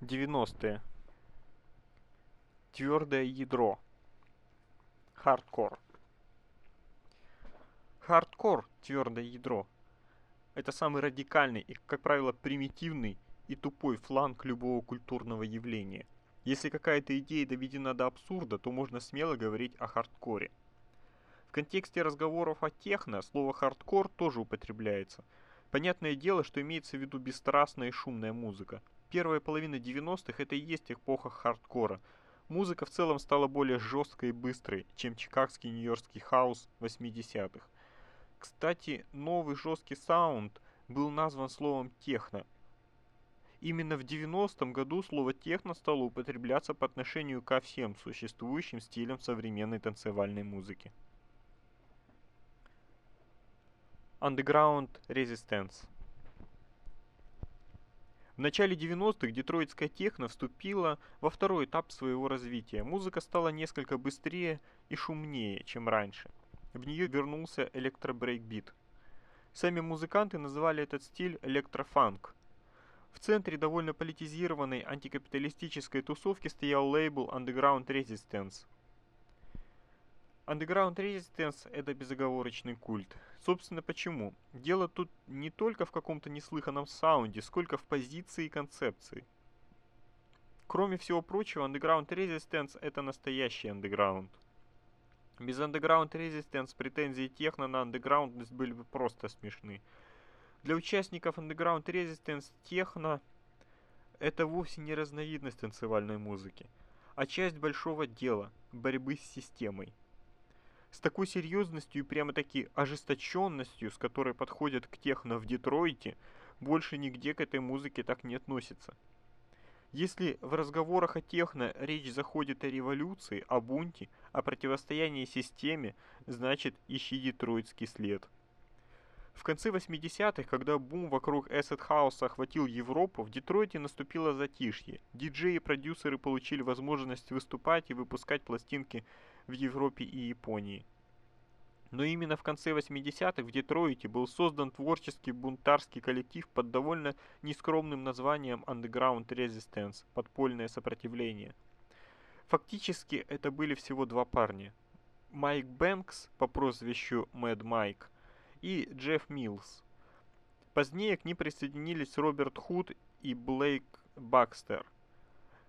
90-е. Твердое ядро. Хардкор. Хардкор, твердое ядро, это самый радикальный и, как правило, примитивный и тупой фланг любого культурного явления. Если какая-то идея доведена до абсурда, то можно смело говорить о хардкоре. В контексте разговоров о техно слово «хардкор» тоже употребляется. Понятное дело, что имеется в виду бесстрастная и шумная музыка. Первая половина 90-х это и есть эпоха хардкора. Музыка в целом стала более жесткой и быстрой, чем чикагский нью-йоркский хаус 80-х. Кстати, новый жесткий саунд был назван словом техно. Именно в 90-м году слово техно стало употребляться по отношению ко всем существующим стилям современной танцевальной музыки. Underground Resistance В начале 90-х детройтская техно вступила во второй этап своего развития. Музыка стала несколько быстрее и шумнее, чем раньше. В нее вернулся электробрейкбит. Сами музыканты называли этот стиль электрофанк. В центре довольно политизированной антикапиталистической тусовки стоял лейбл Underground Resistance – Underground Resistance – это безоговорочный культ. Собственно, почему? Дело тут не только в каком-то неслыханном саунде, сколько в позиции и концепции. Кроме всего прочего, Underground Resistance – это настоящий андеграунд. Без Underground Resistance претензии техно на андеграундность были бы просто смешны. Для участников Underground Resistance техно – это вовсе не разновидность танцевальной музыки, а часть большого дела – борьбы с системой – с такой серьезностью и прямо-таки ожесточенностью, с которой подходят к техно в Детройте, больше нигде к этой музыке так не относятся. Если в разговорах о техно речь заходит о революции, о бунте, о противостоянии системе, значит ищи детройтский след. В конце 80-х, когда бум вокруг Acid House охватил Европу, в Детройте наступило затишье. Диджеи и продюсеры получили возможность выступать и выпускать пластинки в Европе и Японии. Но именно в конце 80-х в Детройте был создан творческий бунтарский коллектив под довольно нескромным названием Underground Resistance – подпольное сопротивление. Фактически это были всего два парня. Майк Бэнкс по прозвищу Мэд Майк и Джефф Милс. Позднее к ним присоединились Роберт Худ и Блейк Бакстер –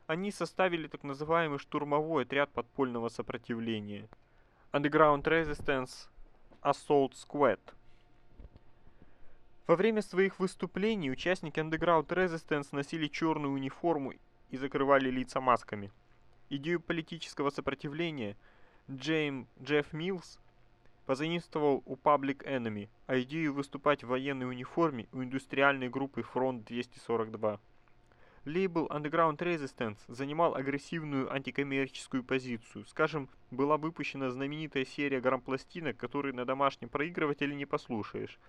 они составили так называемый штурмовой отряд подпольного сопротивления. Underground Resistance Assault Squad. Во время своих выступлений участники Underground Resistance носили черную униформу и закрывали лица масками. Идею политического сопротивления Джейм Джефф Милс позаимствовал у Public Enemy, а идею выступать в военной униформе у индустриальной группы Фронт 242. Лейбл Underground Resistance занимал агрессивную антикоммерческую позицию. Скажем, была выпущена знаменитая серия грамм-пластинок, которые на домашнем проигрывателе не послушаешь.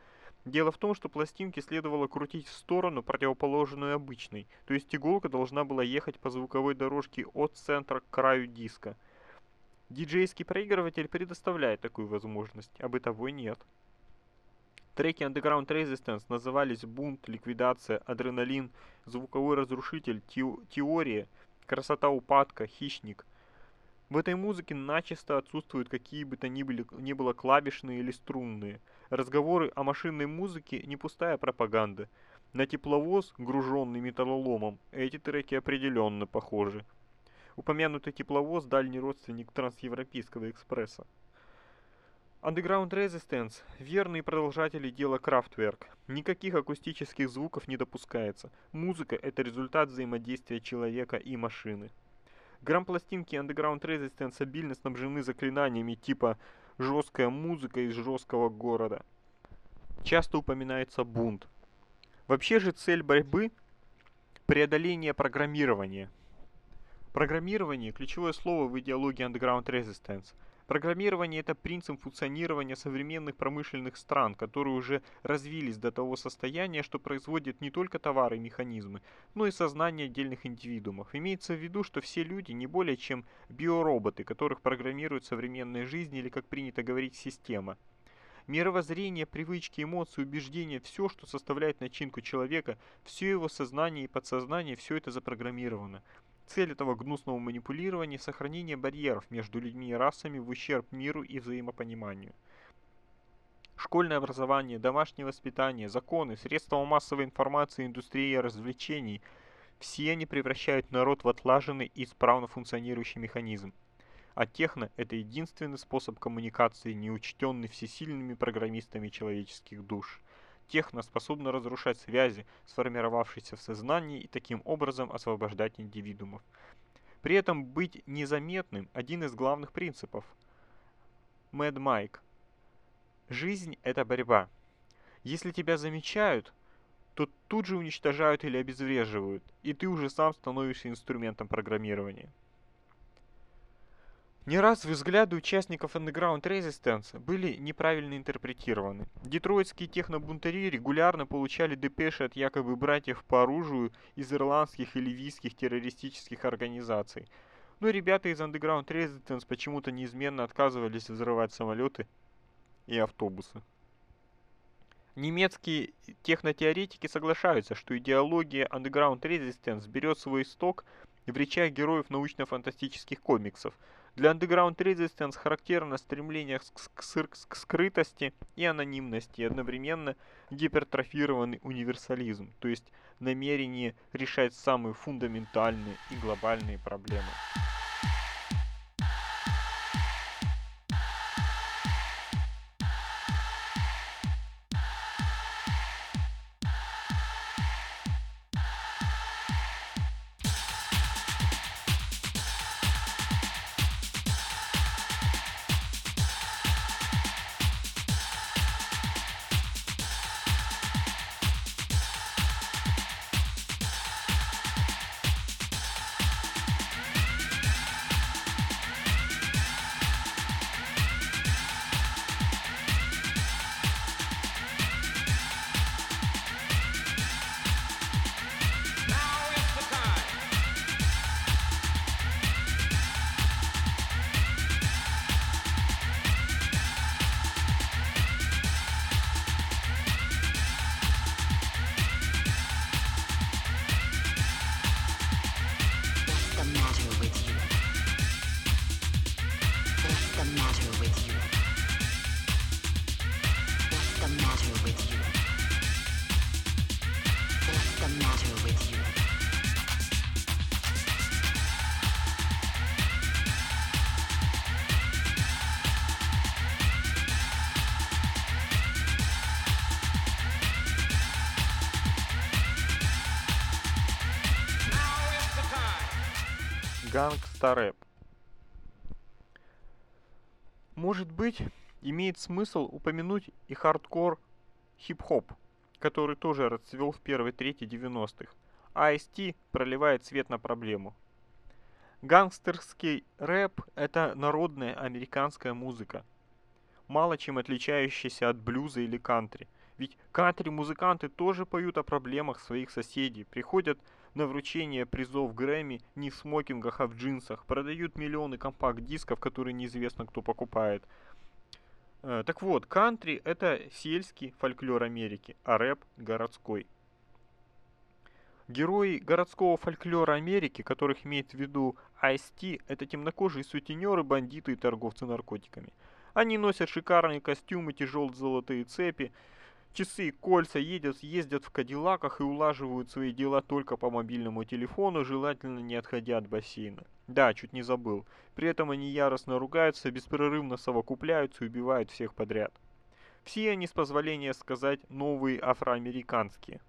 Дело в том, что пластинки следовало крутить в сторону, противоположную обычной, то есть иголка должна была ехать по звуковой дорожке от центра к краю диска. Диджейский проигрыватель предоставляет такую возможность, а бытовой нет. Треки Underground Resistance назывались «Бунт», «Ликвидация», «Адреналин», «Звуковой разрушитель», «Теория», «Красота упадка», «Хищник». В этой музыке начисто отсутствуют какие бы то ни, были, ни было клавишные или струнные. Разговоры о машинной музыке не пустая пропаганда. На тепловоз, груженный металлоломом, эти треки определенно похожи. Упомянутый тепловоз – дальний родственник трансевропейского экспресса. Underground Resistance – верные продолжатели дела Kraftwerk. Никаких акустических звуков не допускается. Музыка – это результат взаимодействия человека и машины. Грамм-пластинки Underground Resistance обильно снабжены заклинаниями типа «жесткая музыка из жесткого города». Часто упоминается бунт. Вообще же цель борьбы – преодоление программирования. Программирование – ключевое слово в идеологии Underground Resistance – Программирование – это принцип функционирования современных промышленных стран, которые уже развились до того состояния, что производят не только товары и механизмы, но и сознание отдельных индивидуумов. Имеется в виду, что все люди не более чем биороботы, которых программирует современная жизнь или, как принято говорить, система. Мировоззрение, привычки, эмоции, убеждения, все, что составляет начинку человека, все его сознание и подсознание, все это запрограммировано. Цель этого гнусного манипулирования – сохранение барьеров между людьми и расами в ущерб миру и взаимопониманию. Школьное образование, домашнее воспитание, законы, средства массовой информации, индустрия развлечений – все они превращают народ в отлаженный и исправно функционирующий механизм. А техно – это единственный способ коммуникации, не учтенный всесильными программистами человеческих душ. Техно способна разрушать связи, сформировавшиеся в сознании, и таким образом освобождать индивидуумов. При этом быть незаметным – один из главных принципов. Мэд Майк. Жизнь – это борьба. Если тебя замечают, то тут же уничтожают или обезвреживают, и ты уже сам становишься инструментом программирования. Не раз взгляды участников Underground Resistance были неправильно интерпретированы. Детройтские технобунтари регулярно получали депеши от якобы братьев по оружию из ирландских и ливийских террористических организаций. Но ребята из Underground Resistance почему-то неизменно отказывались взрывать самолеты и автобусы. Немецкие технотеоретики соглашаются, что идеология Underground Resistance берет свой исток в речах героев научно-фантастических комиксов – для Underground Resistance характерно стремление к, к скрытости и анонимности, и одновременно гипертрофированный универсализм, то есть намерение решать самые фундаментальные и глобальные проблемы. Может быть, имеет смысл упомянуть и хардкор хип-хоп, который тоже расцвел в первой трети 90-х. Ice-T проливает свет на проблему. Гангстерский рэп – это народная американская музыка, мало чем отличающаяся от блюза или кантри. Ведь кантри-музыканты тоже поют о проблемах своих соседей, приходят на вручение призов Грэмми не в смокингах, а в джинсах. Продают миллионы компакт-дисков, которые неизвестно кто покупает. Э, так вот, кантри это сельский фольклор Америки, а рэп городской. Герои городского фольклора Америки, которых имеет в виду Ice-T, это темнокожие сутенеры, бандиты и торговцы наркотиками. Они носят шикарные костюмы, тяжелые золотые цепи, Часы кольца едят, ездят в кадиллаках и улаживают свои дела только по мобильному телефону, желательно не отходя от бассейна. Да, чуть не забыл. При этом они яростно ругаются, беспрерывно совокупляются и убивают всех подряд. Все они, с позволения сказать, новые афроамериканские.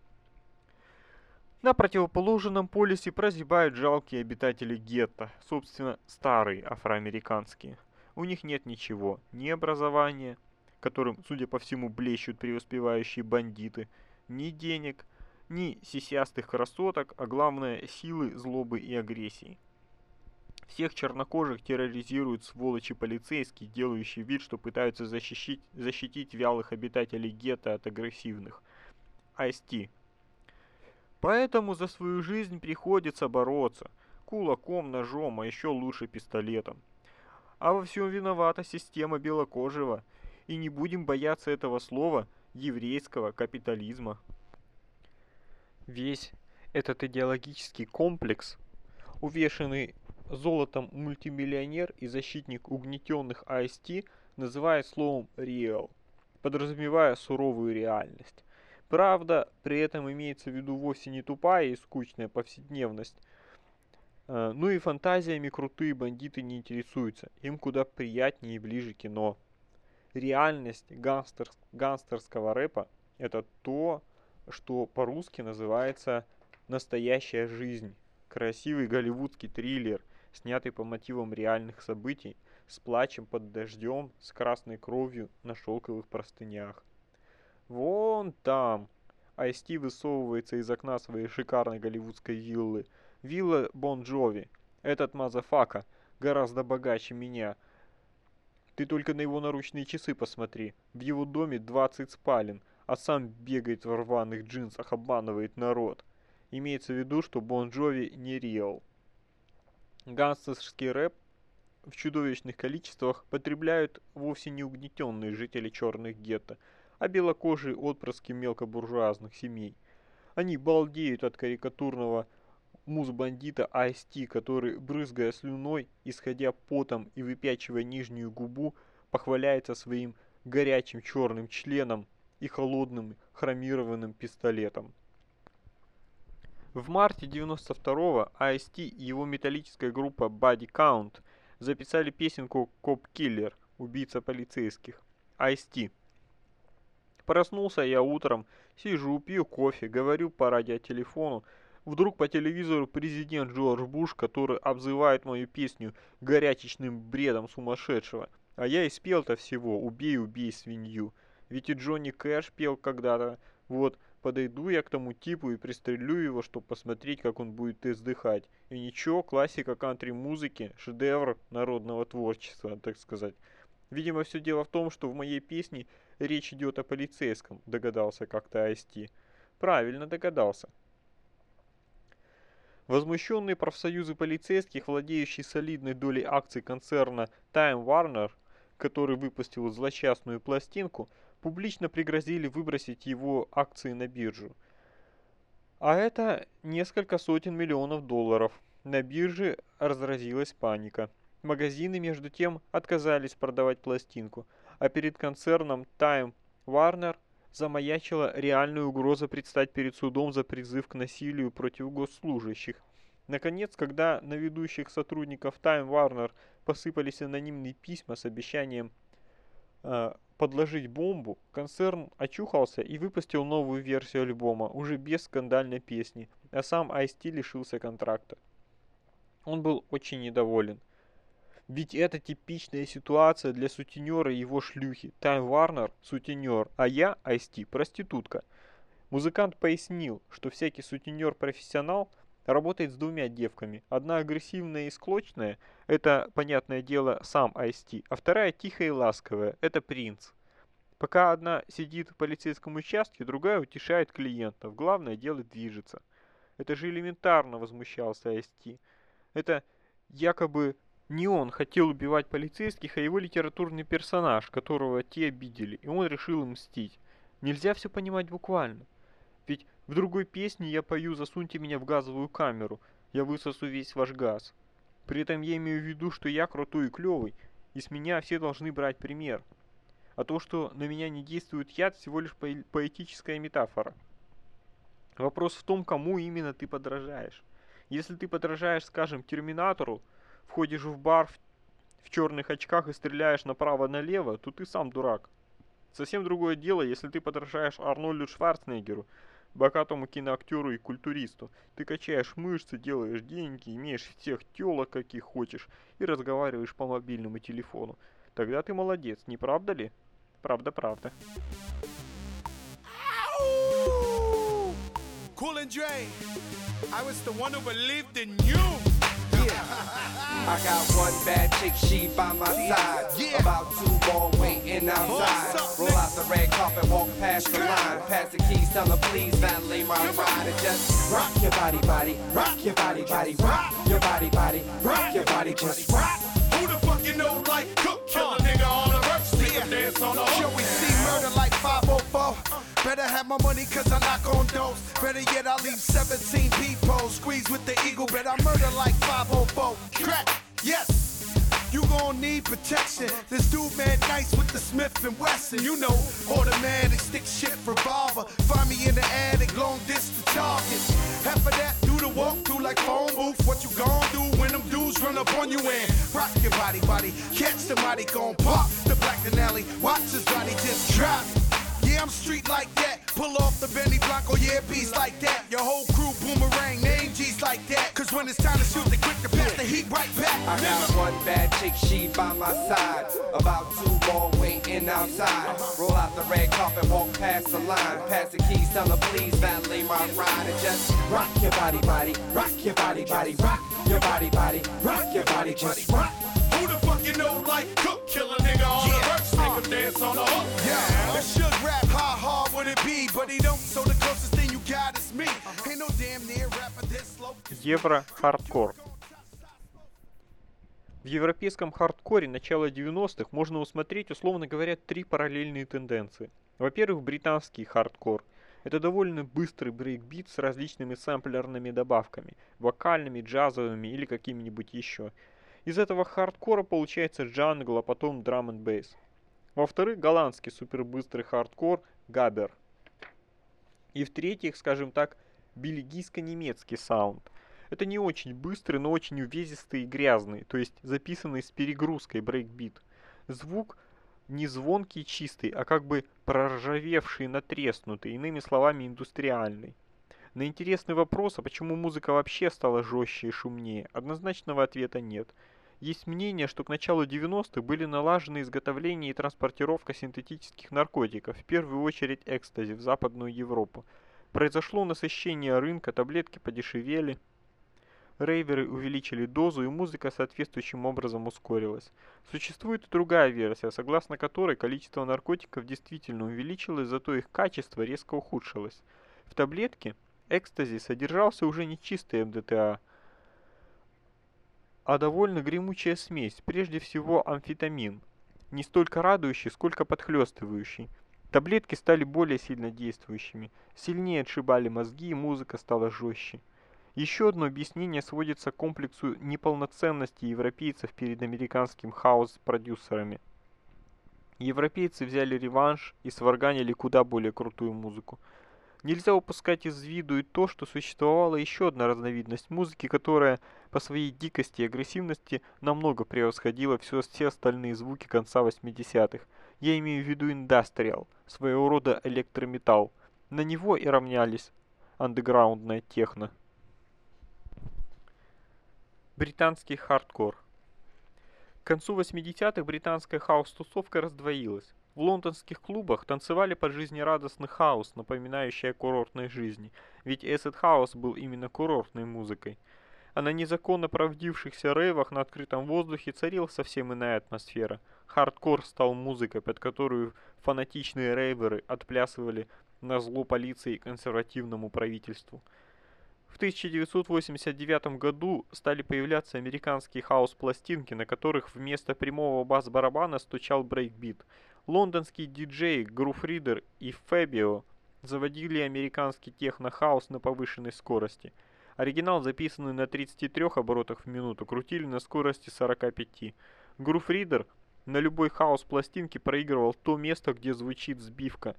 На противоположном полюсе прозябают жалкие обитатели гетто, собственно, старые афроамериканские. У них нет ничего, ни образования, которым, судя по всему, блещут преуспевающие бандиты, ни денег, ни сисястых красоток, а главное силы, злобы и агрессии. Всех чернокожих терроризируют сволочи полицейские, делающие вид, что пытаются защитить, защитить вялых обитателей гетто от агрессивных. Айсти. Поэтому за свою жизнь приходится бороться. Кулаком, ножом, а еще лучше пистолетом. А во всем виновата система белокожего – и не будем бояться этого слова еврейского капитализма. Весь этот идеологический комплекс, увешанный золотом мультимиллионер и защитник угнетенных AST называет словом «real», подразумевая суровую реальность. Правда, при этом имеется в виду вовсе не тупая и скучная повседневность, э, ну и фантазиями крутые бандиты не интересуются, им куда приятнее и ближе кино. Реальность гангстер, гангстерского рэпа – это то, что по-русски называется «настоящая жизнь». Красивый голливудский триллер, снятый по мотивам реальных событий, с плачем под дождем, с красной кровью на шелковых простынях. Вон там. Ice-T высовывается из окна своей шикарной голливудской виллы. Вилла Бон Джови. Этот motherfucker гораздо богаче меня. Ты только на его наручные часы посмотри. В его доме 20 спален, а сам бегает в рваных джинсах, обманывает народ. Имеется в виду, что Бон Джови не реал. Гангстерский рэп в чудовищных количествах потребляют вовсе не угнетенные жители черных гетто, а белокожие отпрыски мелкобуржуазных семей. Они балдеют от карикатурного муз-бандита Айсти, который, брызгая слюной, исходя потом и выпячивая нижнюю губу, похваляется своим горячим черным членом и холодным хромированным пистолетом. В марте 92-го Ice-T и его металлическая группа Body Count записали песенку «Коп Киллер» – убийца полицейских. Ice-T. Проснулся я утром, сижу, пью кофе, говорю по радиотелефону. Вдруг по телевизору президент Джордж Буш, который обзывает мою песню горячечным бредом сумасшедшего. А я и спел-то всего «Убей, убей свинью». Ведь и Джонни Кэш пел когда-то. Вот, подойду я к тому типу и пристрелю его, чтобы посмотреть, как он будет издыхать. И ничего, классика кантри-музыки, шедевр народного творчества, так сказать. Видимо, все дело в том, что в моей песне речь идет о полицейском, догадался как-то Айсти. Правильно догадался. Возмущенные профсоюзы полицейских, владеющие солидной долей акций концерна Time Warner, который выпустил злосчастную пластинку, публично пригрозили выбросить его акции на биржу. А это несколько сотен миллионов долларов. На бирже разразилась паника. Магазины, между тем, отказались продавать пластинку, а перед концерном Time Warner замаячила реальная угроза предстать перед судом за призыв к насилию против госслужащих. Наконец, когда на ведущих сотрудников Time Warner посыпались анонимные письма с обещанием э, подложить бомбу, концерн очухался и выпустил новую версию альбома, уже без скандальной песни, а сам Ice-T лишился контракта. Он был очень недоволен. Ведь это типичная ситуация для сутенера и его шлюхи. Тайм Варнер – сутенер, а я, Айсти, проститутка. Музыкант пояснил, что всякий сутенер-профессионал работает с двумя девками. Одна агрессивная и склочная – это, понятное дело, сам Айсти, а вторая тихая и ласковая – это принц. Пока одна сидит в полицейском участке, другая утешает клиентов. Главное, дело движется. Это же элементарно, возмущался Айсти. Это якобы не он хотел убивать полицейских, а его литературный персонаж, которого те обидели, и он решил мстить. Нельзя все понимать буквально. Ведь в другой песне я пою «Засуньте меня в газовую камеру», я высосу весь ваш газ. При этом я имею в виду, что я крутой и клевый, и с меня все должны брать пример. А то, что на меня не действует яд, всего лишь поэтическая метафора. Вопрос в том, кому именно ты подражаешь. Если ты подражаешь, скажем, Терминатору, входишь в бар в, в черных очках и стреляешь направо-налево, то ты сам дурак. Совсем другое дело, если ты подражаешь Арнольду Шварценеггеру, богатому киноактеру и культуристу. Ты качаешь мышцы, делаешь деньги, имеешь всех телок, каких хочешь, и разговариваешь по мобильному телефону. Тогда ты молодец, не правда ли? Правда, правда. Cool and Dre, I was the one who believed in you. I got one bad chick, she by my side. Yeah. About two more waiting outside. Roll out the red carpet, walk past the line. Pass the keys, tell her please valet my ride. And just rock your body, body, rock your body, body, rock your body, body, rock your body, just rock. Who the fuck you know like Cook? Kill a nigga on the verse, dance on the hook. Yo, we see murder like 504. Better have my money cause I knock on doors. Better yet, I leave 17 people. Squeeze with the eagle, but I murder like 504. Crack, yes you gon' need protection. This dude man nice with the Smith and Wesson, you know, automatic stick shift revolver. Find me in the attic, long distance target. Half of that, do the walk through like phone booth. What you gon' do when them dudes run up on you and rock your body, body? Catch somebody gon' pop the black and alley. Watch his body just drop. I'm street like that. Pull off the Benny Blanco, oh yeah, beats like that. Your whole crew boomerang, name G's like that. Cause when it's time to shoot, they quick to pass the heat right back. I got one bad chick, she by my side. About two more waiting outside. Roll out the red carpet, walk past the line. Pass the keys, tell her please valet my ride. And just rock your body, body, rock your body, body, rock your body, body, rock your body, just rock. Who the fuck you know like Cook, kill a nigga on dance on the hook. Yeah, it should rap, how hard would it be? But he don't, so the closest thing you got is me. Ain't no damn near rapper this slow. Евро-хардкор. В европейском хардкоре начала 90-х можно усмотреть, условно говоря, три параллельные тенденции. Во-первых, британский хардкор. Это довольно быстрый брейкбит с различными сэмплерными добавками, вокальными, джазовыми или какими-нибудь еще. Из этого хардкора получается джангл, а потом драм н бейс. Во-вторых, голландский супербыстрый хардкор габбер. И в-третьих, скажем так, бельгийско-немецкий саунд. Это не очень быстрый, но очень увесистый и грязный, то есть записанный с перегрузкой брейкбит. Звук не звонкий и чистый, а как бы проржавевший, надтреснутый, иными словами индустриальный. На интересный вопрос, а почему музыка вообще стала жестче и шумнее, однозначного ответа нет. Есть мнение, что к началу 90-х были налажены изготовление и транспортировка синтетических наркотиков, в первую очередь экстази, в Западную Европу. Произошло насыщение рынка, таблетки подешевели, рейверы увеличили дозу и музыка соответствующим образом ускорилась. Существует и другая версия, согласно которой количество наркотиков действительно увеличилось, зато их качество резко ухудшилось. В таблетке экстази содержался уже не чистый МДТА, а довольно гремучая смесь, прежде всего амфетамин, не столько радующий, сколько подхлестывающий. Таблетки стали более сильно действующими, сильнее отшибали мозги и музыка стала жестче. Еще одно объяснение сводится к комплексу неполноценности европейцев перед американским хаос-продюсерами. Европейцы взяли реванш и сварганили куда более крутую музыку. Нельзя упускать из виду и то, что существовала еще одна разновидность музыки, которая по своей дикости и агрессивности намного превосходила все, все остальные звуки конца 80-х. Я имею в виду индастриал, своего рода электрометалл. На него и равнялась андеграундная техно. Британский хардкор К концу 80-х британская хаус-тусовка раздвоилась. В лондонских клубах танцевали под жизнерадостный хаус, напоминающий о курортной жизни, ведь Acid House был именно курортной музыкой. А на незаконно проводившихся рейвах на открытом воздухе царила совсем иная атмосфера. Хардкор стал музыкой, под которую фанатичные рейверы отплясывали на зло полиции и консервативному правительству. В 1989 году стали появляться американские хаус-пластинки, на которых вместо прямого бас-барабана стучал брейкбит – Лондонские диджеи Grooverider и Fabio заводили американский техно-хаус на повышенной скорости. Оригинал, записанный на 33 оборотах в минуту, крутили на скорости 45. Groove Reader на любой хаос-пластинке проигрывал то место, где звучит сбивка,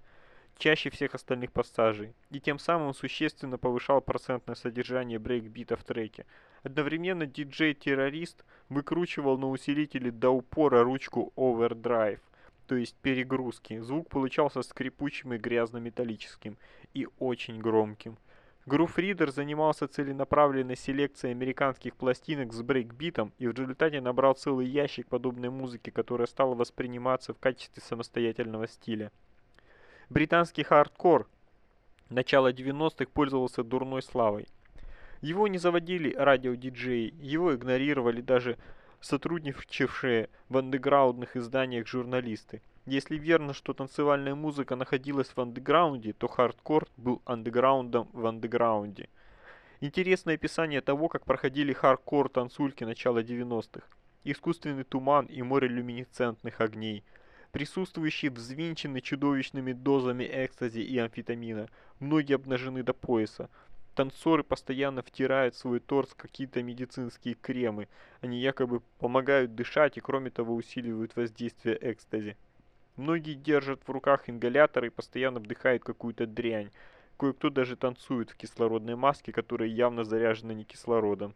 чаще всех остальных пассажей, и тем самым существенно повышал процентное содержание брейкбита в треке. Одновременно диджей-террорист выкручивал на усилителе до упора ручку Overdrive то есть перегрузки. Звук получался скрипучим и грязно-металлическим, и очень громким. Grooverider занимался целенаправленной селекцией американских пластинок с брейкбитом и в результате набрал целый ящик подобной музыки, которая стала восприниматься в качестве самостоятельного стиля. Британский хардкор начала 90-х пользовался дурной славой. Его не заводили радиодиджеи, его игнорировали даже сотрудничавшие в андеграундных изданиях журналисты. Если верно, что танцевальная музыка находилась в андеграунде, то хардкор был андеграундом в андеграунде. Интересное описание того, как проходили хардкор танцульки начала 90-х. Искусственный туман и море люминесцентных огней. Присутствующие взвинчены чудовищными дозами экстази и амфетамина. Многие обнажены до пояса. Танцоры постоянно втирают в свой торс какие-то медицинские кремы. Они якобы помогают дышать и кроме того усиливают воздействие экстази. Многие держат в руках ингаляторы и постоянно вдыхают какую-то дрянь. Кое-кто даже танцует в кислородной маске, которая явно заряжена не кислородом.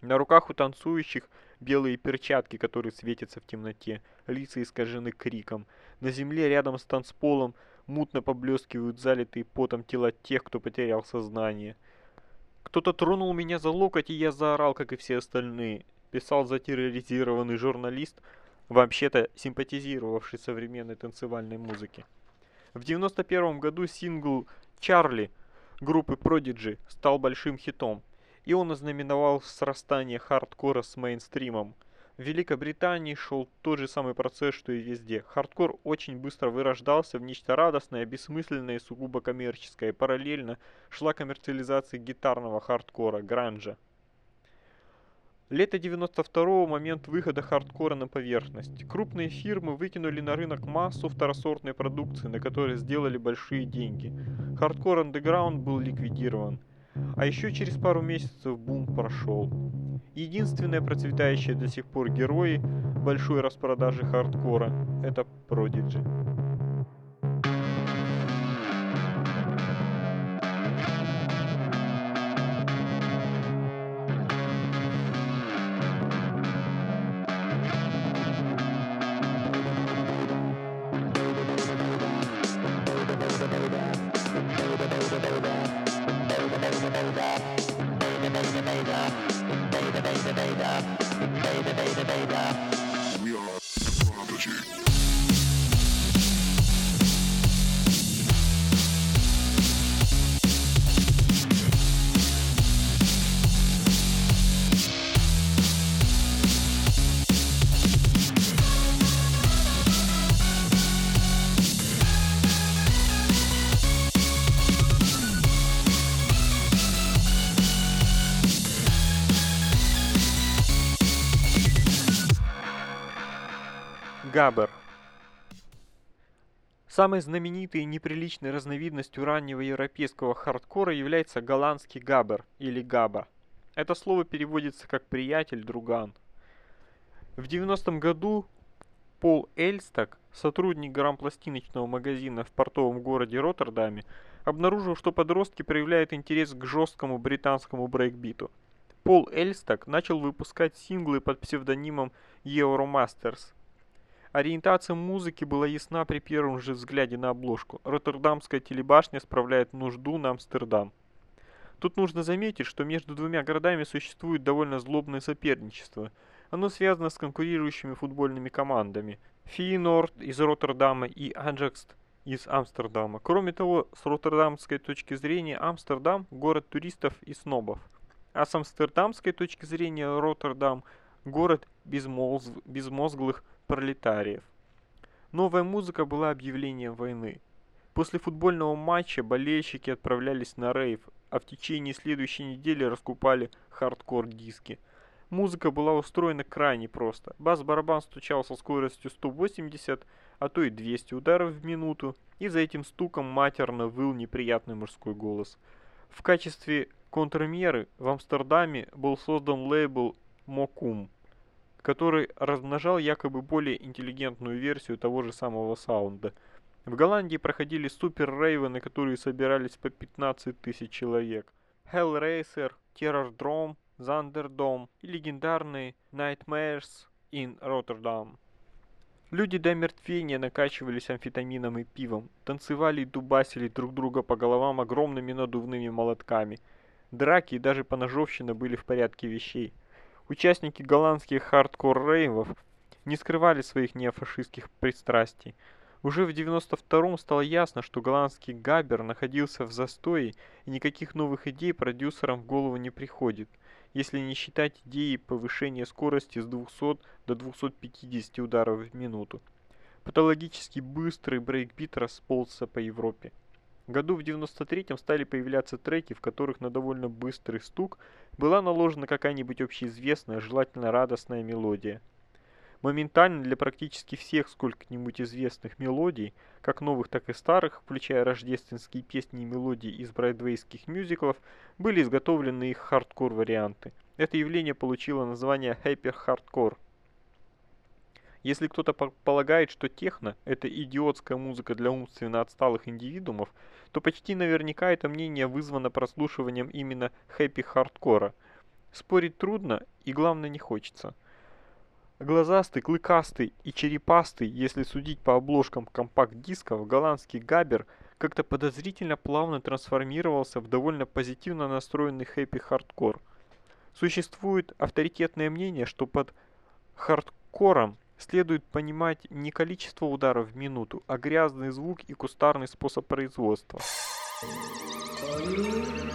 На руках у танцующих белые перчатки, которые светятся в темноте. Лица искажены криком. На земле рядом с танцполом мутно поблескивают залитые потом тела тех, кто потерял сознание. Кто-то тронул меня за локоть, и я заорал, как и все остальные. Писал затерроризированный журналист, вообще-то симпатизировавший современной танцевальной музыке. В 91 году сингл «Чарли» группы Prodigy стал большим хитом и он ознаменовал срастание хардкора с мейнстримом. В Великобритании шел тот же самый процесс, что и везде. Хардкор очень быстро вырождался в нечто радостное, бессмысленное и сугубо коммерческое. Параллельно шла коммерциализация гитарного хардкора, гранжа. Лето 92-го – момент выхода хардкора на поверхность. Крупные фирмы выкинули на рынок массу второсортной продукции, на которой сделали большие деньги. Хардкор андеграунд был ликвидирован. А еще через пару месяцев бум прошел. Единственные процветающие до сих пор герои большой распродажи хардкора – это Продиджи. Самой знаменитой и неприличной разновидностью раннего европейского хардкора является голландский габер или габа. Это слово переводится как «приятель», «друган». В 90-м году Пол Эльстак, сотрудник грампластиночного магазина в портовом городе Роттердаме, обнаружил, что подростки проявляют интерес к жесткому британскому брейкбиту. Пол Эльстак начал выпускать синглы под псевдонимом Euromasters – Ориентация музыки была ясна при первом же взгляде на обложку. Роттердамская телебашня справляет нужду на Амстердам. Тут нужно заметить, что между двумя городами существует довольно злобное соперничество. Оно связано с конкурирующими футбольными командами. Фейнорд из Роттердама и Аджакс из Амстердама. Кроме того, с роттердамской точки зрения Амстердам – город туристов и снобов. А с амстердамской точки зрения Роттердам – город безмозг... безмозглых пролетариев. Новая музыка была объявлением войны. После футбольного матча болельщики отправлялись на рейв, а в течение следующей недели раскупали хардкор-диски. Музыка была устроена крайне просто. Бас-барабан стучал со скоростью 180, а то и 200 ударов в минуту, и за этим стуком матерно выл неприятный мужской голос. В качестве контрмеры в Амстердаме был создан лейбл Мокум, который размножал якобы более интеллигентную версию того же самого саунда. В Голландии проходили супер-рейвы, которые собирались по 15 тысяч человек. Hellraiser, Terrordrome, Thunderdome и легендарный Nightmares in Rotterdam. Люди до мертвения накачивались амфетамином и пивом, танцевали и дубасили друг друга по головам огромными надувными молотками. Драки и даже поножовщина были в порядке вещей. Участники голландских хардкор-рейвов не скрывали своих неофашистских пристрастий. Уже в 92-м стало ясно, что голландский габбер находился в застое, и никаких новых идей продюсерам в голову не приходит, если не считать идеи повышения скорости с 200 до 250 ударов в минуту. Патологически быстрый брейкбит расползся по Европе. Году в 93-м стали появляться треки, в которых на довольно быстрый стук была наложена какая-нибудь общеизвестная, желательно радостная мелодия. Моментально для практически всех сколько-нибудь известных мелодий, как новых, так и старых, включая рождественские песни и мелодии из бродвейских мюзиклов, были изготовлены их хардкор-варианты. Это явление получило название хэппи-хардкор. Если кто-то полагает, что техно – это идиотская музыка для умственно отсталых индивидуумов, то почти наверняка это мнение вызвано прослушиванием именно хэппи-хардкора. Спорить трудно и главное не хочется. Глазастый, клыкастый и черепастый, если судить по обложкам компакт-дисков, голландский габер как-то подозрительно плавно трансформировался в довольно позитивно настроенный хэппи-хардкор. Существует авторитетное мнение, что под хардкором следует понимать не количество ударов в минуту, а грязный звук и кустарный способ производства. Алик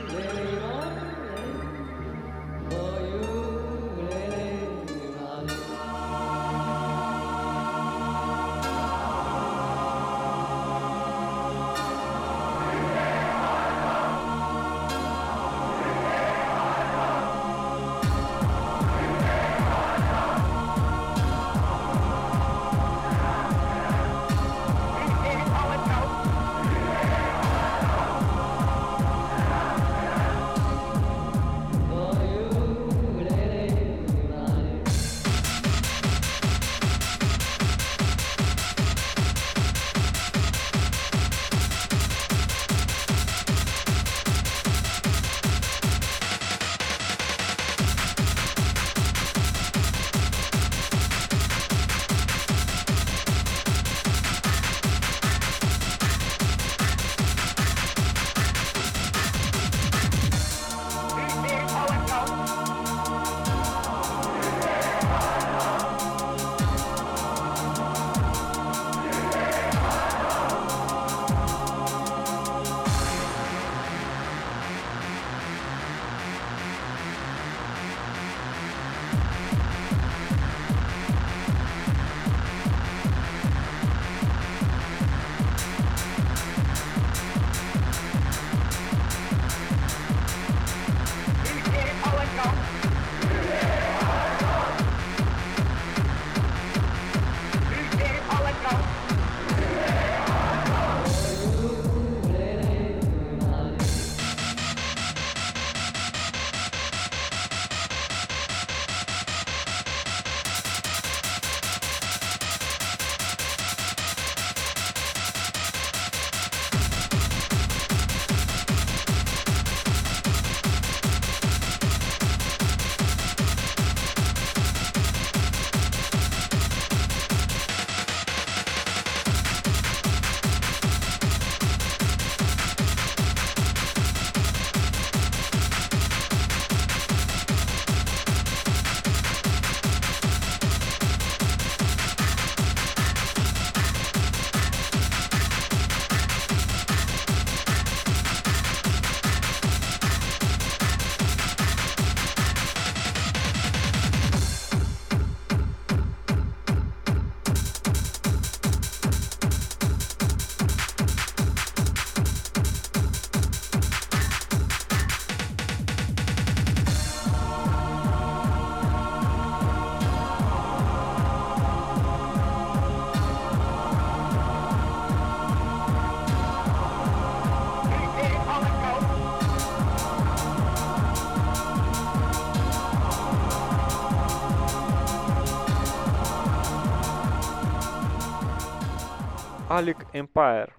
Empire.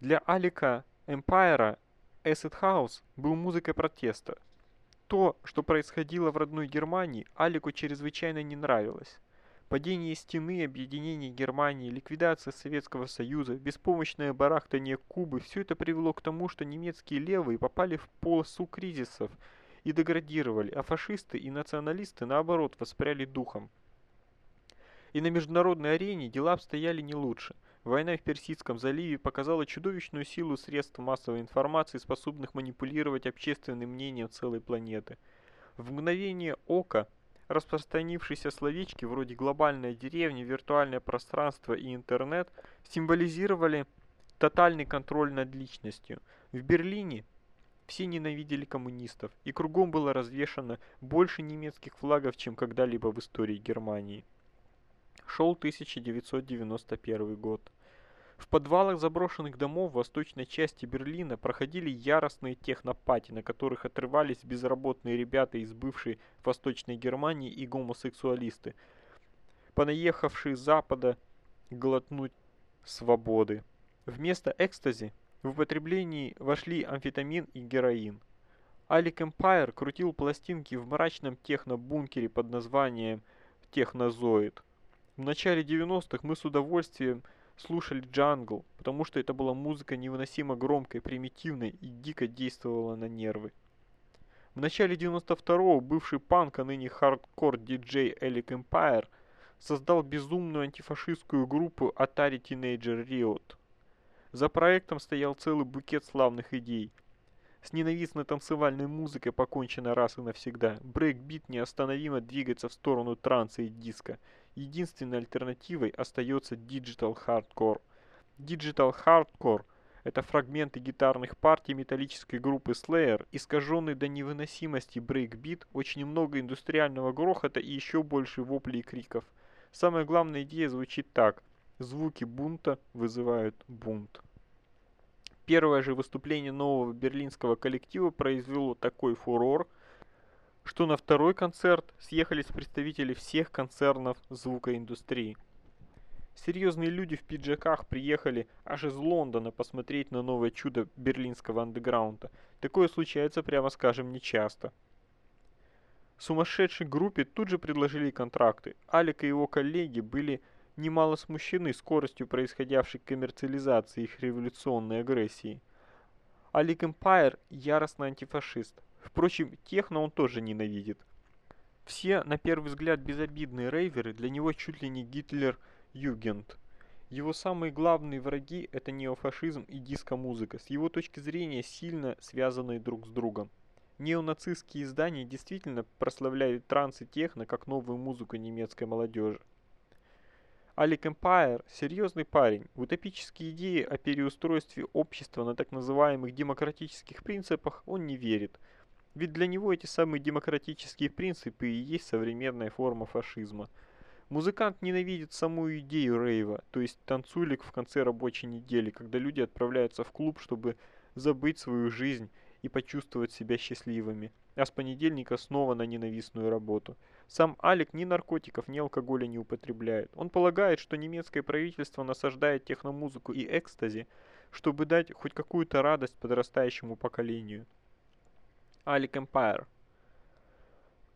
Для Алика Эмпайра Acid House был музыкой протеста. То, что происходило в родной Германии, Алику чрезвычайно не нравилось. Падение стены, объединение Германии, ликвидация Советского Союза, беспомощное барахтание Кубы – все это привело к тому, что немецкие левые попали в полосу кризисов и деградировали, а фашисты и националисты, наоборот, воспряли духом. И на международной арене дела обстояли не лучше. Война в Персидском заливе показала чудовищную силу средств массовой информации, способных манипулировать общественным мнением целой планеты. В мгновение ока распространившиеся словечки вроде «глобальная деревня», «виртуальное пространство» и «интернет» символизировали тотальный контроль над личностью. В Берлине все ненавидели коммунистов, и кругом было развешано больше немецких флагов, чем когда-либо в истории Германии. Шел 1991 год. В подвалах заброшенных домов в восточной части Берлина проходили яростные технопати, на которых отрывались безработные ребята из бывшей Восточной Германии и гомосексуалисты, понаехавшие с запада глотнуть свободы. Вместо экстази в употреблении вошли амфетамин и героин. Алик Эмпайр крутил пластинки в мрачном техно-бункере под названием «Технозоид». В начале 90-х мы с удовольствием слушали джангл, потому что это была музыка невыносимо громкой, примитивной и дико действовала на нервы. В начале 92-го бывший панк, а ныне хардкор-диджей Alec Empire создал безумную антифашистскую группу Atari Teenager Riot. За проектом стоял целый букет славных идей. С ненавистной танцевальной музыкой покончено раз и навсегда. Брейкбит неостановимо двигается в сторону транса и диско – единственной альтернативой остается Digital Hardcore. Digital Hardcore – это фрагменты гитарных партий металлической группы Slayer, искаженный до невыносимости брейкбит, очень много индустриального грохота и еще больше воплей и криков. Самая главная идея звучит так. Звуки бунта вызывают бунт. Первое же выступление нового берлинского коллектива произвело такой фурор – что на второй концерт съехались представители всех концернов звукоиндустрии. Серьезные люди в пиджаках приехали аж из Лондона посмотреть на новое чудо берлинского андеграунда. Такое случается, прямо скажем, нечасто. Сумасшедшей группе тут же предложили контракты. Алик и его коллеги были немало смущены скоростью происходящей коммерциализации их революционной агрессии. Алик Эмпайр яростный антифашист. Впрочем, техно он тоже ненавидит. Все, на первый взгляд, безобидные рейверы для него чуть ли не Гитлер-Югент. Его самые главные враги – это неофашизм и диско-музыка, с его точки зрения сильно связанные друг с другом. Неонацистские издания действительно прославляют транс и техно как новую музыку немецкой молодежи. Алик Эмпайр – серьезный парень. В утопические идеи о переустройстве общества на так называемых демократических принципах он не верит – ведь для него эти самые демократические принципы и есть современная форма фашизма. Музыкант ненавидит саму идею рейва, то есть танцулик в конце рабочей недели, когда люди отправляются в клуб, чтобы забыть свою жизнь и почувствовать себя счастливыми, а с понедельника снова на ненавистную работу. Сам Алик ни наркотиков, ни алкоголя не употребляет. Он полагает, что немецкое правительство насаждает техномузыку и экстази, чтобы дать хоть какую-то радость подрастающему поколению. Алик Empire.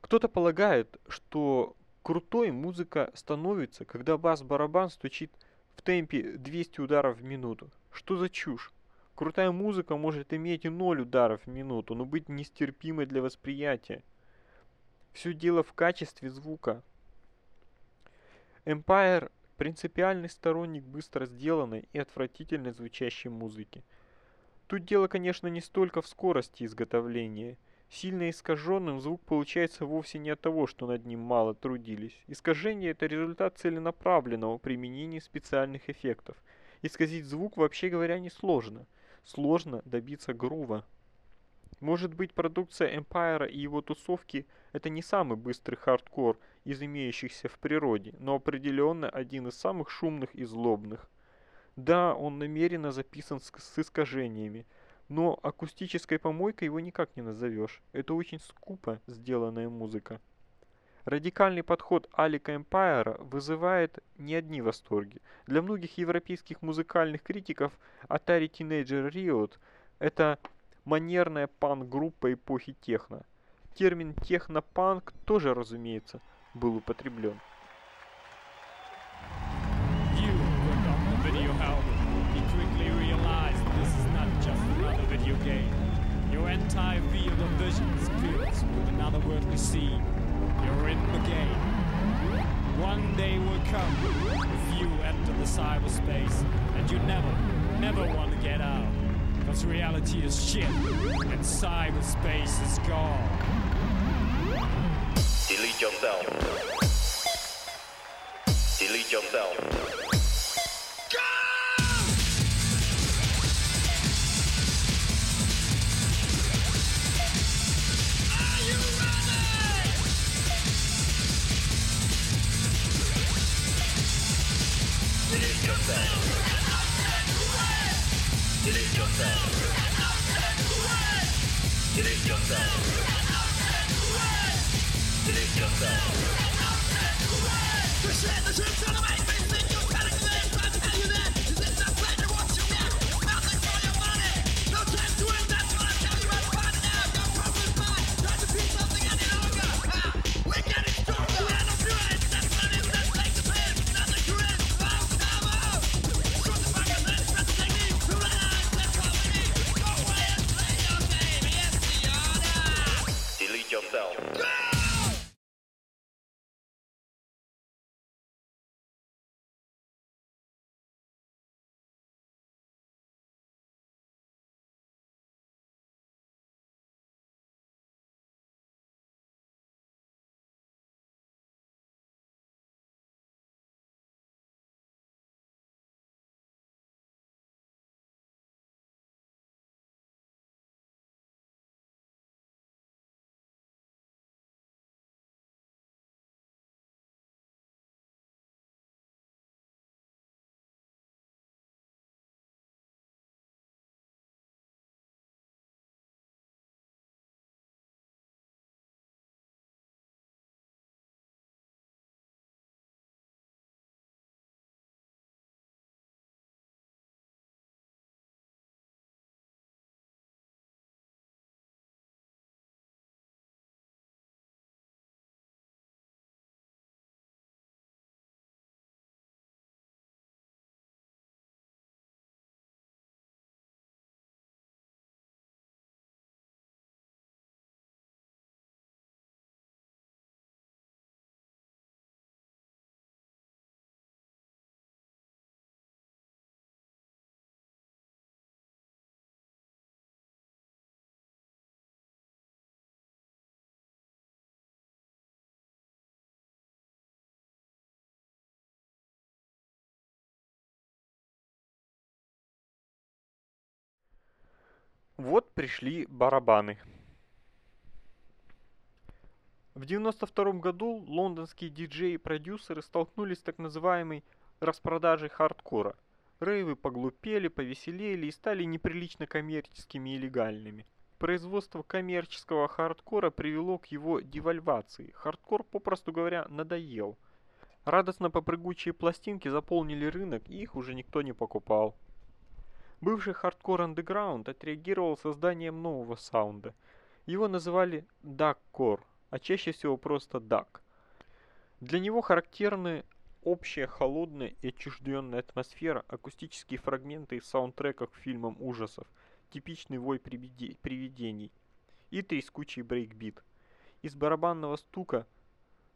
Кто-то полагает, что крутой музыка становится, когда бас-барабан стучит в темпе 200 ударов в минуту. Что за чушь? Крутая музыка может иметь и 0 ударов в минуту, но быть нестерпимой для восприятия. Все дело в качестве звука. Empire – принципиальный сторонник быстро сделанной и отвратительно звучащей музыки – Тут дело, конечно, не столько в скорости изготовления. Сильно искаженным звук получается вовсе не от того, что над ним мало трудились. Искажение – это результат целенаправленного применения специальных эффектов. Исказить звук, вообще говоря, несложно. Сложно добиться грува. Может быть, продукция Empire и его тусовки – это не самый быстрый хардкор из имеющихся в природе, но определенно один из самых шумных и злобных. Да, он намеренно записан с, с искажениями, но акустической помойкой его никак не назовешь. Это очень скупо сделанная музыка. Радикальный подход Алика Эмпайра вызывает не одни восторги. Для многих европейских музыкальных критиков Atari Teenager Riot – это манерная панк-группа эпохи техно. Термин техно-панк тоже, разумеется, был употреблен. Entire field of vision is filled with another worldly scene. You're in the game. One day will come if you enter the cyberspace and you never, never want to get out. Because reality is shit and cyberspace is gone. Delete yourself. Delete yourself. Delete yourself and obstinate away. Delete yourself and obstinate away. Delete yourself and obstinate away. Present the truth to the main Вот пришли барабаны. В 92 году лондонские диджеи и продюсеры столкнулись с так называемой распродажей хардкора. Рейвы поглупели, повеселели и стали неприлично коммерческими и легальными. Производство коммерческого хардкора привело к его девальвации. Хардкор, попросту говоря, надоел. Радостно попрыгучие пластинки заполнили рынок, и их уже никто не покупал. Бывший хардкор андеграунд отреагировал созданием нового саунда. Его называли Darkcore, а чаще всего просто Dark. Для него характерны общая холодная и отчужденная атмосфера, акустические фрагменты из саундтреков к фильмам ужасов, типичный вой привидений и трескучий брейкбит. Из барабанного стука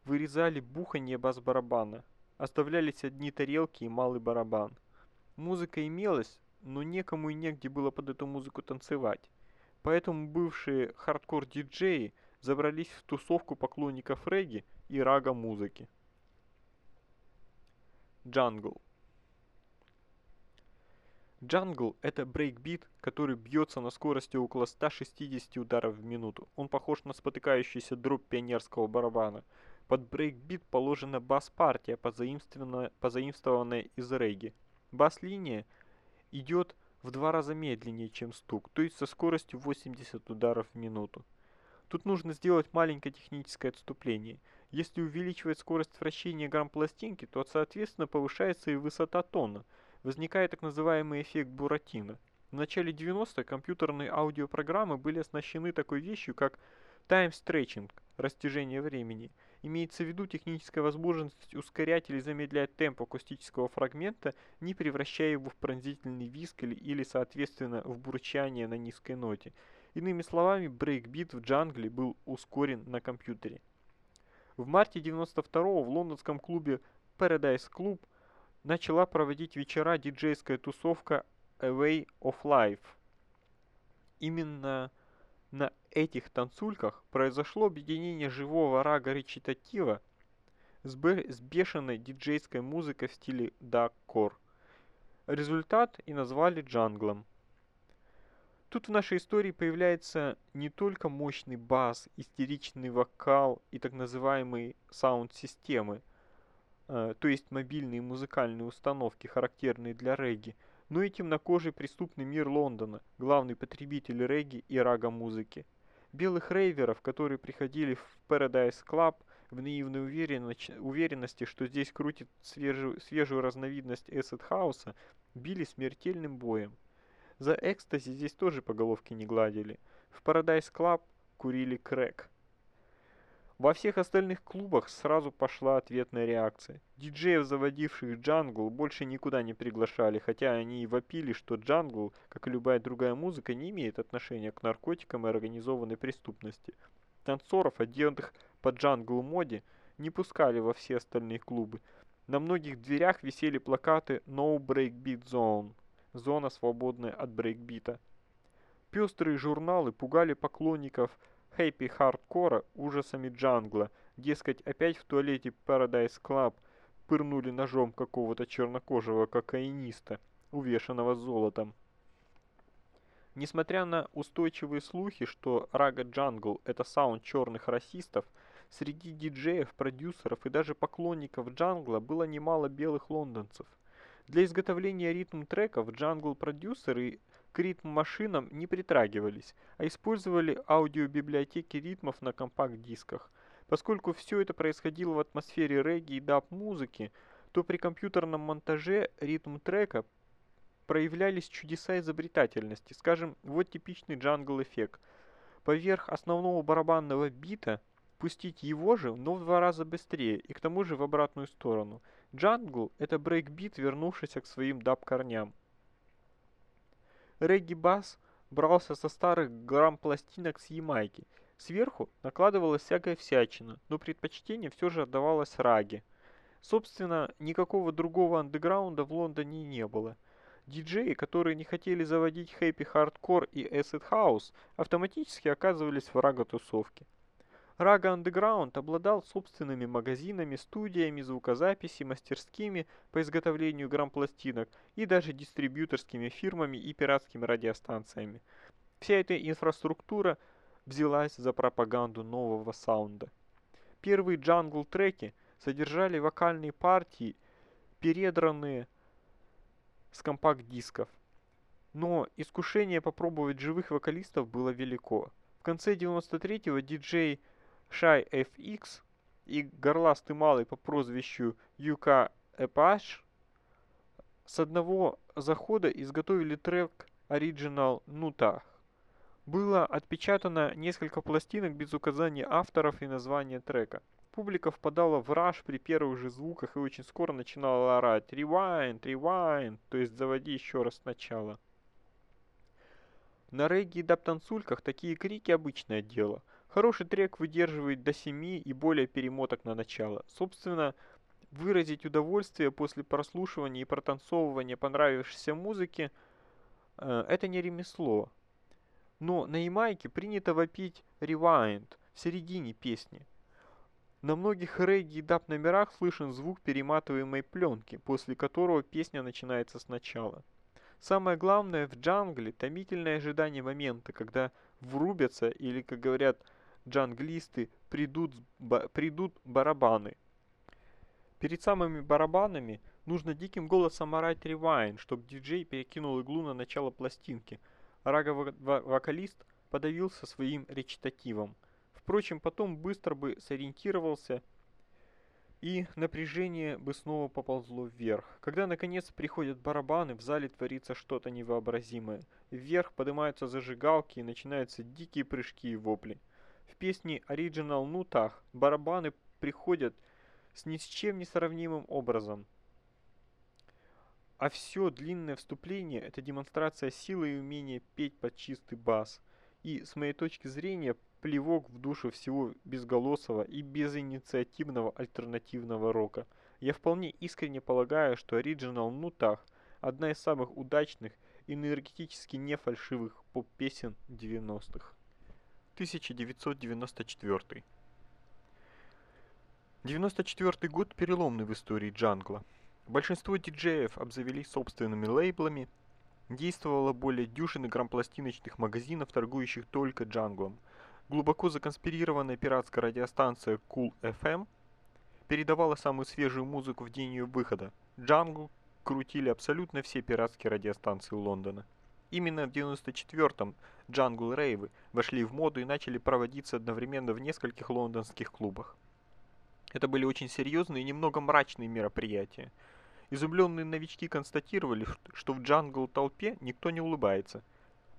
вырезали буханье бас-барабана, оставлялись одни тарелки и малый барабан. Музыка имелась, но некому и негде было под эту музыку танцевать. Поэтому бывшие хардкор-диджеи забрались в тусовку поклонников регги и рага-музыки. Джангл Джангл – это брейкбит, который бьется на скорости около 160 ударов в минуту. Он похож на спотыкающуюся дробь пионерского барабана. Под брейкбит положена бас-партия, позаимствованная, из регги. Бас-линия – идет в два раза медленнее, чем стук, то есть со скоростью 80 ударов в минуту. Тут нужно сделать маленькое техническое отступление. Если увеличивать скорость вращения грампластинки, то соответственно повышается и высота тона. Возникает так называемый эффект Буратино. В начале 90-х компьютерные аудиопрограммы были оснащены такой вещью, как stretching – растяжение времени – Имеется в виду техническая возможность ускорять или замедлять темп акустического фрагмента, не превращая его в пронзительный визг или, или соответственно в бурчание на низкой ноте. Иными словами, брейкбит в джангле был ускорен на компьютере. В марте 92 в лондонском клубе Paradise Club начала проводить вечера диджейская тусовка A Way of Life. Именно на этих танцульках произошло объединение живого рага речитатива с, с бешеной диджейской музыкой в стиле даккор. Результат и назвали джанглом. Тут в нашей истории появляется не только мощный бас, истеричный вокал и так называемые саунд-системы, э, то есть мобильные музыкальные установки, характерные для регги, но и темнокожий преступный мир Лондона, главный потребитель регги и рага-музыки. белых рейверов, которые приходили в Paradise Club в наивной уверенности, что здесь крутит свежую, свежую разновидность Acid House, били смертельным боем. За экстази здесь тоже по головке не гладили. В Paradise Club курили крэк. Во всех остальных клубах сразу пошла ответная реакция. Диджеев, заводивших джангл, больше никуда не приглашали, хотя они и вопили, что джангл, как и любая другая музыка, не имеет отношения к наркотикам и организованной преступности. Танцоров, одетых по джангл-моде, не пускали во все остальные клубы. На многих дверях висели плакаты «No Breakbeat Zone» – «Зона, свободная от брейкбита». Пестрые журналы пугали поклонников хэппи-хардкора ужасами джангла. Дескать, опять в туалете Paradise Club пырнули ножом какого-то чернокожего кокаиниста, увешанного золотом. Несмотря на устойчивые слухи, что Рага Джангл это саунд черных расистов, среди диджеев, продюсеров и даже поклонников джангла было немало белых лондонцев. Для изготовления ритм-треков джангл-продюсеры к ритм-машинам не притрагивались, а использовали аудиобиблиотеки ритмов на компакт-дисках. Поскольку все это происходило в атмосфере регги и даб-музыки, то при компьютерном монтаже ритм-трека проявлялись чудеса изобретательности. Скажем, вот типичный джангл-эффект. Поверх основного барабанного бита пустить его же, но в два раза быстрее, и к тому же в обратную сторону. Джангл – это брейкбит, вернувшийся к своим даб-корням. Регги-бас брался со старых грампластинок с Ямайки. Сверху накладывалась всякая всячина, но предпочтение все же отдавалось раге. Собственно, никакого другого андеграунда в Лондоне не было. Диджеи, которые не хотели заводить хэппи-хардкор и acid house, автоматически оказывались в рага-тусовке. Рага-андеграунд обладал собственными магазинами, студиями звукозаписи, мастерскими по изготовлению грампластинок и даже дистрибьюторскими фирмами и пиратскими радиостанциями. Вся эта инфраструктура взялась за пропаганду нового саунда. Первые джангл-треки содержали вокальные партии, передранные с компакт-дисков. Но искушение попробовать живых вокалистов было велико. В конце 93-го диджей Шай FX и горластый малый по прозвищу Юка Эпаш с одного захода изготовили трек Original Nutah. Было отпечатано несколько пластинок без указания авторов и названия трека. Публика впадала в раж при первых же звуках и очень скоро начинала орать «Rewind! Rewind!», то есть «Заводи еще раз сначала». На регги и даб-танцульках такие крики обычное дело – Хороший трек выдерживает до 7 и более перемоток на начало. Собственно, выразить удовольствие после прослушивания и протанцовывания понравившейся музыки э, это не ремесло. Но на Ямайке принято вопить rewind в середине песни. На многих регги и даб номерах слышен звук перематываемой пленки, после которого песня начинается сначала. Самое главное в джангле томительное ожидание момента, когда врубятся или, как говорят, джанглисты, придут, ба, придут барабаны. Перед самыми барабанами нужно диким голосом орать ревайн, чтобы диджей перекинул иглу на начало пластинки. Рага-вокалист подавился своим речитативом. Впрочем, потом быстро бы сориентировался и напряжение бы снова поползло вверх. Когда наконец приходят барабаны, в зале творится что-то невообразимое. Вверх поднимаются зажигалки и начинаются дикие прыжки и вопли. В песне Original Нутах барабаны приходят с ни с чем не сравнимым образом. А все длинное вступление – это демонстрация силы и умения петь под чистый бас. И, с моей точки зрения, плевок в душу всего безголосого и безинициативного альтернативного рока. Я вполне искренне полагаю, что Original Нутах – одна из самых удачных энергетически не фальшивых поп-песен 90-х. 1994. 94 год переломный в истории джангла. Большинство диджеев обзавелись собственными лейблами, действовало более дюжины грампластиночных магазинов, торгующих только джанглом. Глубоко законспирированная пиратская радиостанция Kool FM передавала самую свежую музыку в день ее выхода. Джангл крутили абсолютно все пиратские радиостанции Лондона. Именно в 94-м джангл рейвы вошли в моду и начали проводиться одновременно в нескольких лондонских клубах. Это были очень серьезные и немного мрачные мероприятия. Изумленные новички констатировали, что в джангл-толпе никто не улыбается.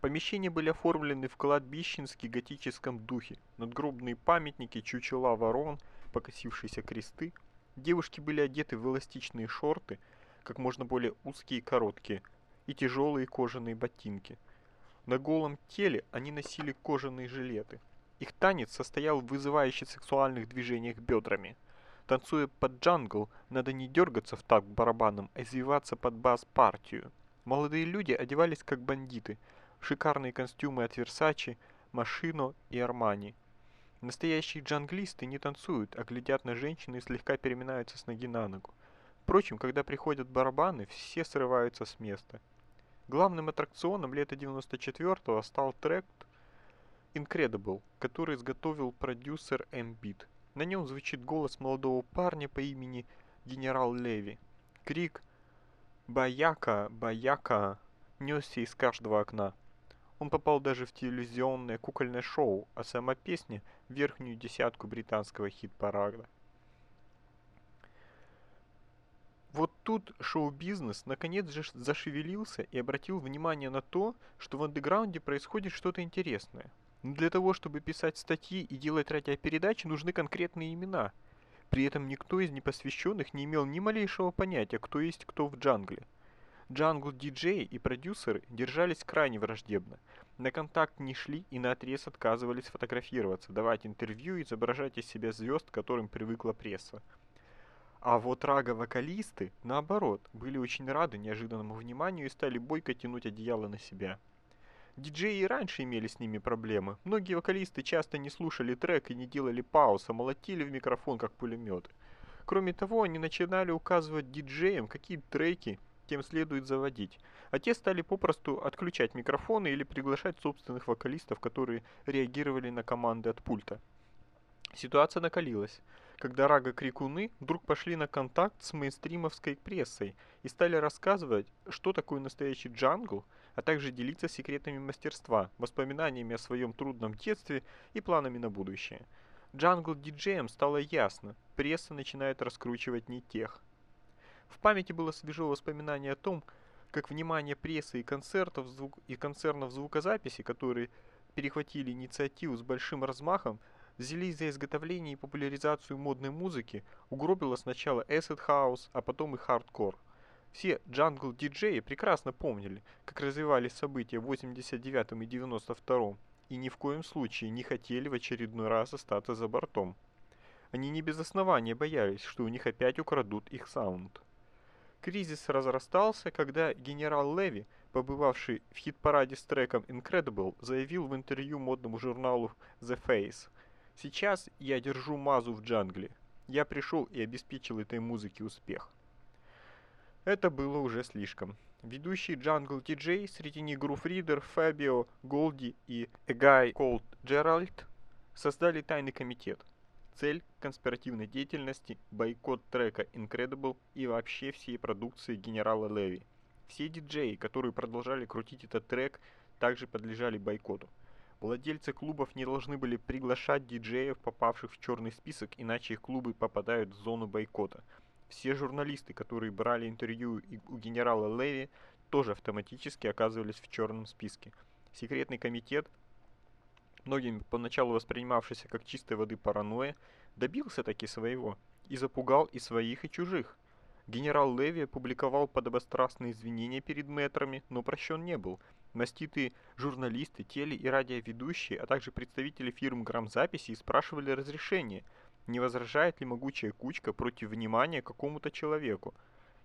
Помещения были оформлены в кладбищенски готическом духе. Надгробные памятники, чучела ворон, покосившиеся кресты. Девушки были одеты в эластичные шорты, как можно более узкие и короткие, и тяжелые кожаные ботинки. На голом теле они носили кожаные жилеты. Их танец состоял в вызывающих сексуальных движениях бедрами. Танцуя под джангл, надо не дергаться в такт барабаном, а извиваться под бас-партию. Молодые люди одевались как бандиты, шикарные костюмы от Versace, Машино и Армани. Настоящие джанглисты не танцуют, а глядят на женщину и слегка переминаются с ноги на ногу. Впрочем, когда приходят барабаны, все срываются с места. Главным аттракционом лета 94-го стал трек Incredible, который изготовил продюсер M-Beat. На нем звучит голос молодого парня по имени Генерал Леви. Крик «Баяка! Баяка!» несся из каждого окна. Он попал даже в телевизионное кукольное шоу, а сама песня – в верхнюю десятку британского хит-парада. Вот тут шоу-бизнес наконец же зашевелился и обратил внимание на то, что в андеграунде происходит что-то интересное. Но для того, чтобы писать статьи и делать радиопередачи, нужны конкретные имена. При этом никто из непосвященных не имел ни малейшего понятия, кто есть кто в джангле. Джангл-диджеи и продюсеры держались крайне враждебно. На контакт не шли и на отрез отказывались фотографироваться, давать интервью и изображать из себя звезд, которым привыкла пресса. А вот рага-вокалисты, наоборот, были очень рады неожиданному вниманию и стали бойко тянуть одеяло на себя. Диджеи и раньше имели с ними проблемы. Многие вокалисты часто не слушали трек и не делали пауз, а молотили в микрофон как пулеметы. Кроме того, они начинали указывать диджеям, какие треки тем следует заводить, а те стали попросту отключать микрофоны или приглашать собственных вокалистов, которые реагировали на команды от пульта. Ситуация накалилась когда рага-крикуны вдруг пошли на контакт с мейнстримовской прессой и стали рассказывать, что такое настоящий джангл, а также делиться секретами мастерства, воспоминаниями о своем трудном детстве и планами на будущее. Джангл-диджеям стало ясно, пресса начинает раскручивать не тех. В памяти было свежо воспоминание о том, как внимание прессы и концертов звук и концернов звукозаписи, которые перехватили инициативу с большим размахом, взялись за изготовление и популяризацию модной музыки, угробила сначала Acid House, а потом и хардкор. Все джангл-диджеи прекрасно помнили, как развивались события в 89 и 92 и ни в коем случае не хотели в очередной раз остаться за бортом. Они не без основания боялись, что у них опять украдут их саунд. Кризис разрастался, когда генерал Леви, побывавший в хит-параде с треком Incredible, заявил в интервью модному журналу The Face – Сейчас я держу Мазу в джангле. Я пришел и обеспечил этой музыке успех. Это было уже слишком. Ведущий джангл диджей среди них Грув Ридер, Фабио, Голди и Эгай Колд Джеральд создали тайный комитет. Цель конспиративной деятельности – бойкот трека Incredible и вообще всей продукции генерала Леви. Все диджеи, которые продолжали крутить этот трек, также подлежали бойкоту. Владельцы клубов не должны были приглашать диджеев, попавших в черный список, иначе их клубы попадают в зону бойкота. Все журналисты, которые брали интервью у генерала Леви, тоже автоматически оказывались в черном списке. Секретный комитет, многими поначалу воспринимавшийся как чистой воды паранойя, добился таки своего и запугал и своих, и чужих. Генерал Леви опубликовал подобострастные извинения перед мэтрами, но прощен не был – Маститые журналисты, теле- и радиоведущие, а также представители фирм грамзаписи спрашивали разрешение, не возражает ли могучая кучка против внимания какому-то человеку.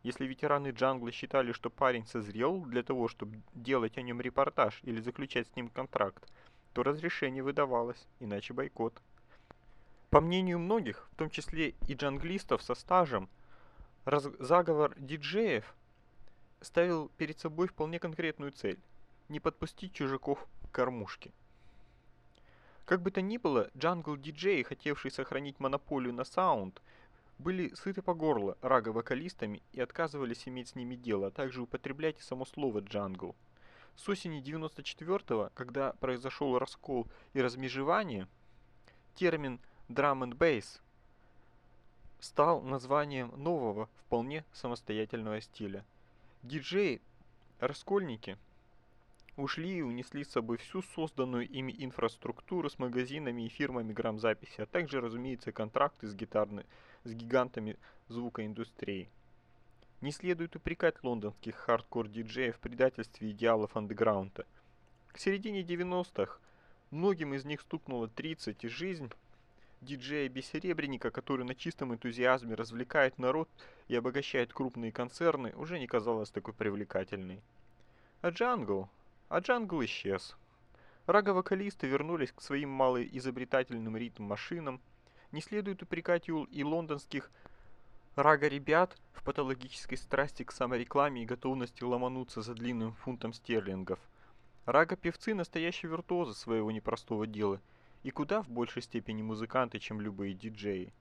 Если ветераны джангла считали, что парень созрел для того, чтобы делать о нем репортаж или заключать с ним контракт, то разрешение выдавалось, иначе бойкот. По мнению многих, в том числе и джанглистов со стажем, заговор диджеев ставил перед собой вполне конкретную цель – не подпустить чужаков к кормушке. Как бы то ни было, джангл-диджеи, хотевшие сохранить монополию на саунд, были сыты по горло рага-вокалистами и отказывались иметь с ними дело, а также употреблять само слово «джангл». С осени 94 когда произошел раскол и размежевание, термин drum and bass стал названием нового, вполне самостоятельного стиля. Диджеи-раскольники ушли и унесли с собой всю созданную ими инфраструктуру с магазинами и фирмами грамзаписи, а также, разумеется, контракты с, гитарны, с гигантами звукоиндустрии. Не следует упрекать лондонских хардкор-диджеев в предательстве идеалов андеграунда. К середине 90-х многим из них стукнуло 30, и жизнь диджея-бессеребренника, который на чистом энтузиазме развлекает народ и обогащает крупные концерны, уже не казалась такой привлекательной. А Джангл? А Джангл исчез. Рага-вокалисты вернулись к своим малоизобретательным ритм-машинам. Не следует упрекать и лондонских рага-ребят в патологической страсти к саморекламе и готовности ломануться за длинным фунтом стерлингов. Рага-певцы – настоящие виртуозы своего непростого дела – и куда в большей степени музыканты, чем любые диджеи.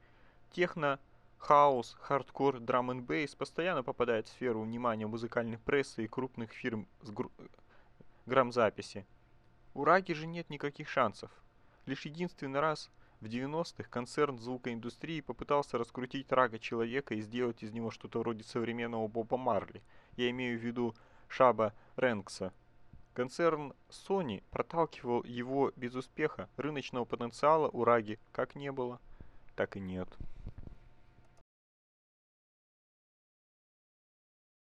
Техно, хаос, хардкор, драм н бейс постоянно попадает в сферу внимания музыкальной прессы и крупных фирм с гру... грамзаписи. У Раги же нет никаких шансов. Лишь единственный раз в 90-х концерн звукоиндустрии попытался раскрутить Рага человека и сделать из него что-то вроде современного Боба Марли. Я имею в виду Шаба Рэнкса – Концерн Sony проталкивал его без успеха, рыночного потенциала у Раги как не было, так и нет.